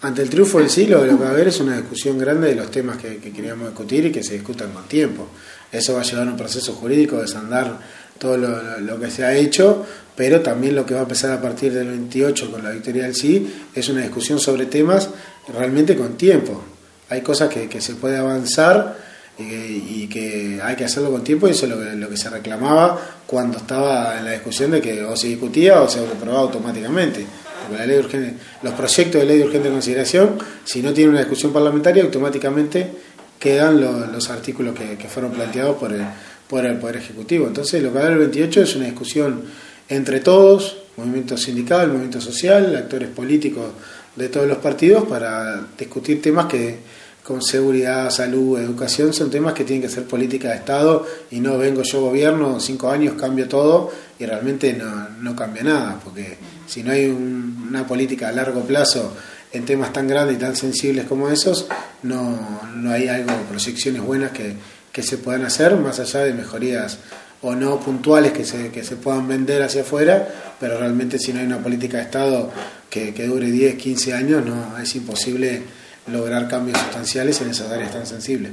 Ante el triunfo del siglo, lo que va a haber es una discusión grande de los temas que, queríamos discutir y que se discutan con tiempo. Eso va a llevar a un proceso jurídico, desandar todo lo, que se ha hecho, pero también lo que va a empezar a partir del 28 con la victoria del sí es una discusión sobre temas realmente con tiempo. Hay cosas que, se puede avanzar y que, hay que hacerlo con tiempo y eso es lo lo que se reclamaba cuando estaba en la discusión de que o se discutía o se aprobaba automáticamente la ley urgente, los proyectos de ley de urgente consideración, si no tienen una discusión parlamentaria, automáticamente quedan los, artículos que, fueron planteados por el, por el Poder Ejecutivo. Entonces, lo que va a haber el 28 es una discusión entre todos, movimiento sindical, movimiento social, actores políticos de todos los partidos, para discutir temas que con seguridad, salud, educación, son temas que tienen que ser política de Estado y no vengo yo gobierno, cinco años cambio todo y realmente no, no cambia nada, porque si no hay una política a largo plazo en temas tan grandes y tan sensibles como esos, no, no hay algo, proyecciones buenas que, que se puedan hacer, más allá de mejorías o no puntuales que se, que se puedan vender hacia afuera, pero realmente si no hay una política de Estado que, que dure 10, 15 años, no es imposible lograr cambios sustanciales en esas áreas tan sensibles.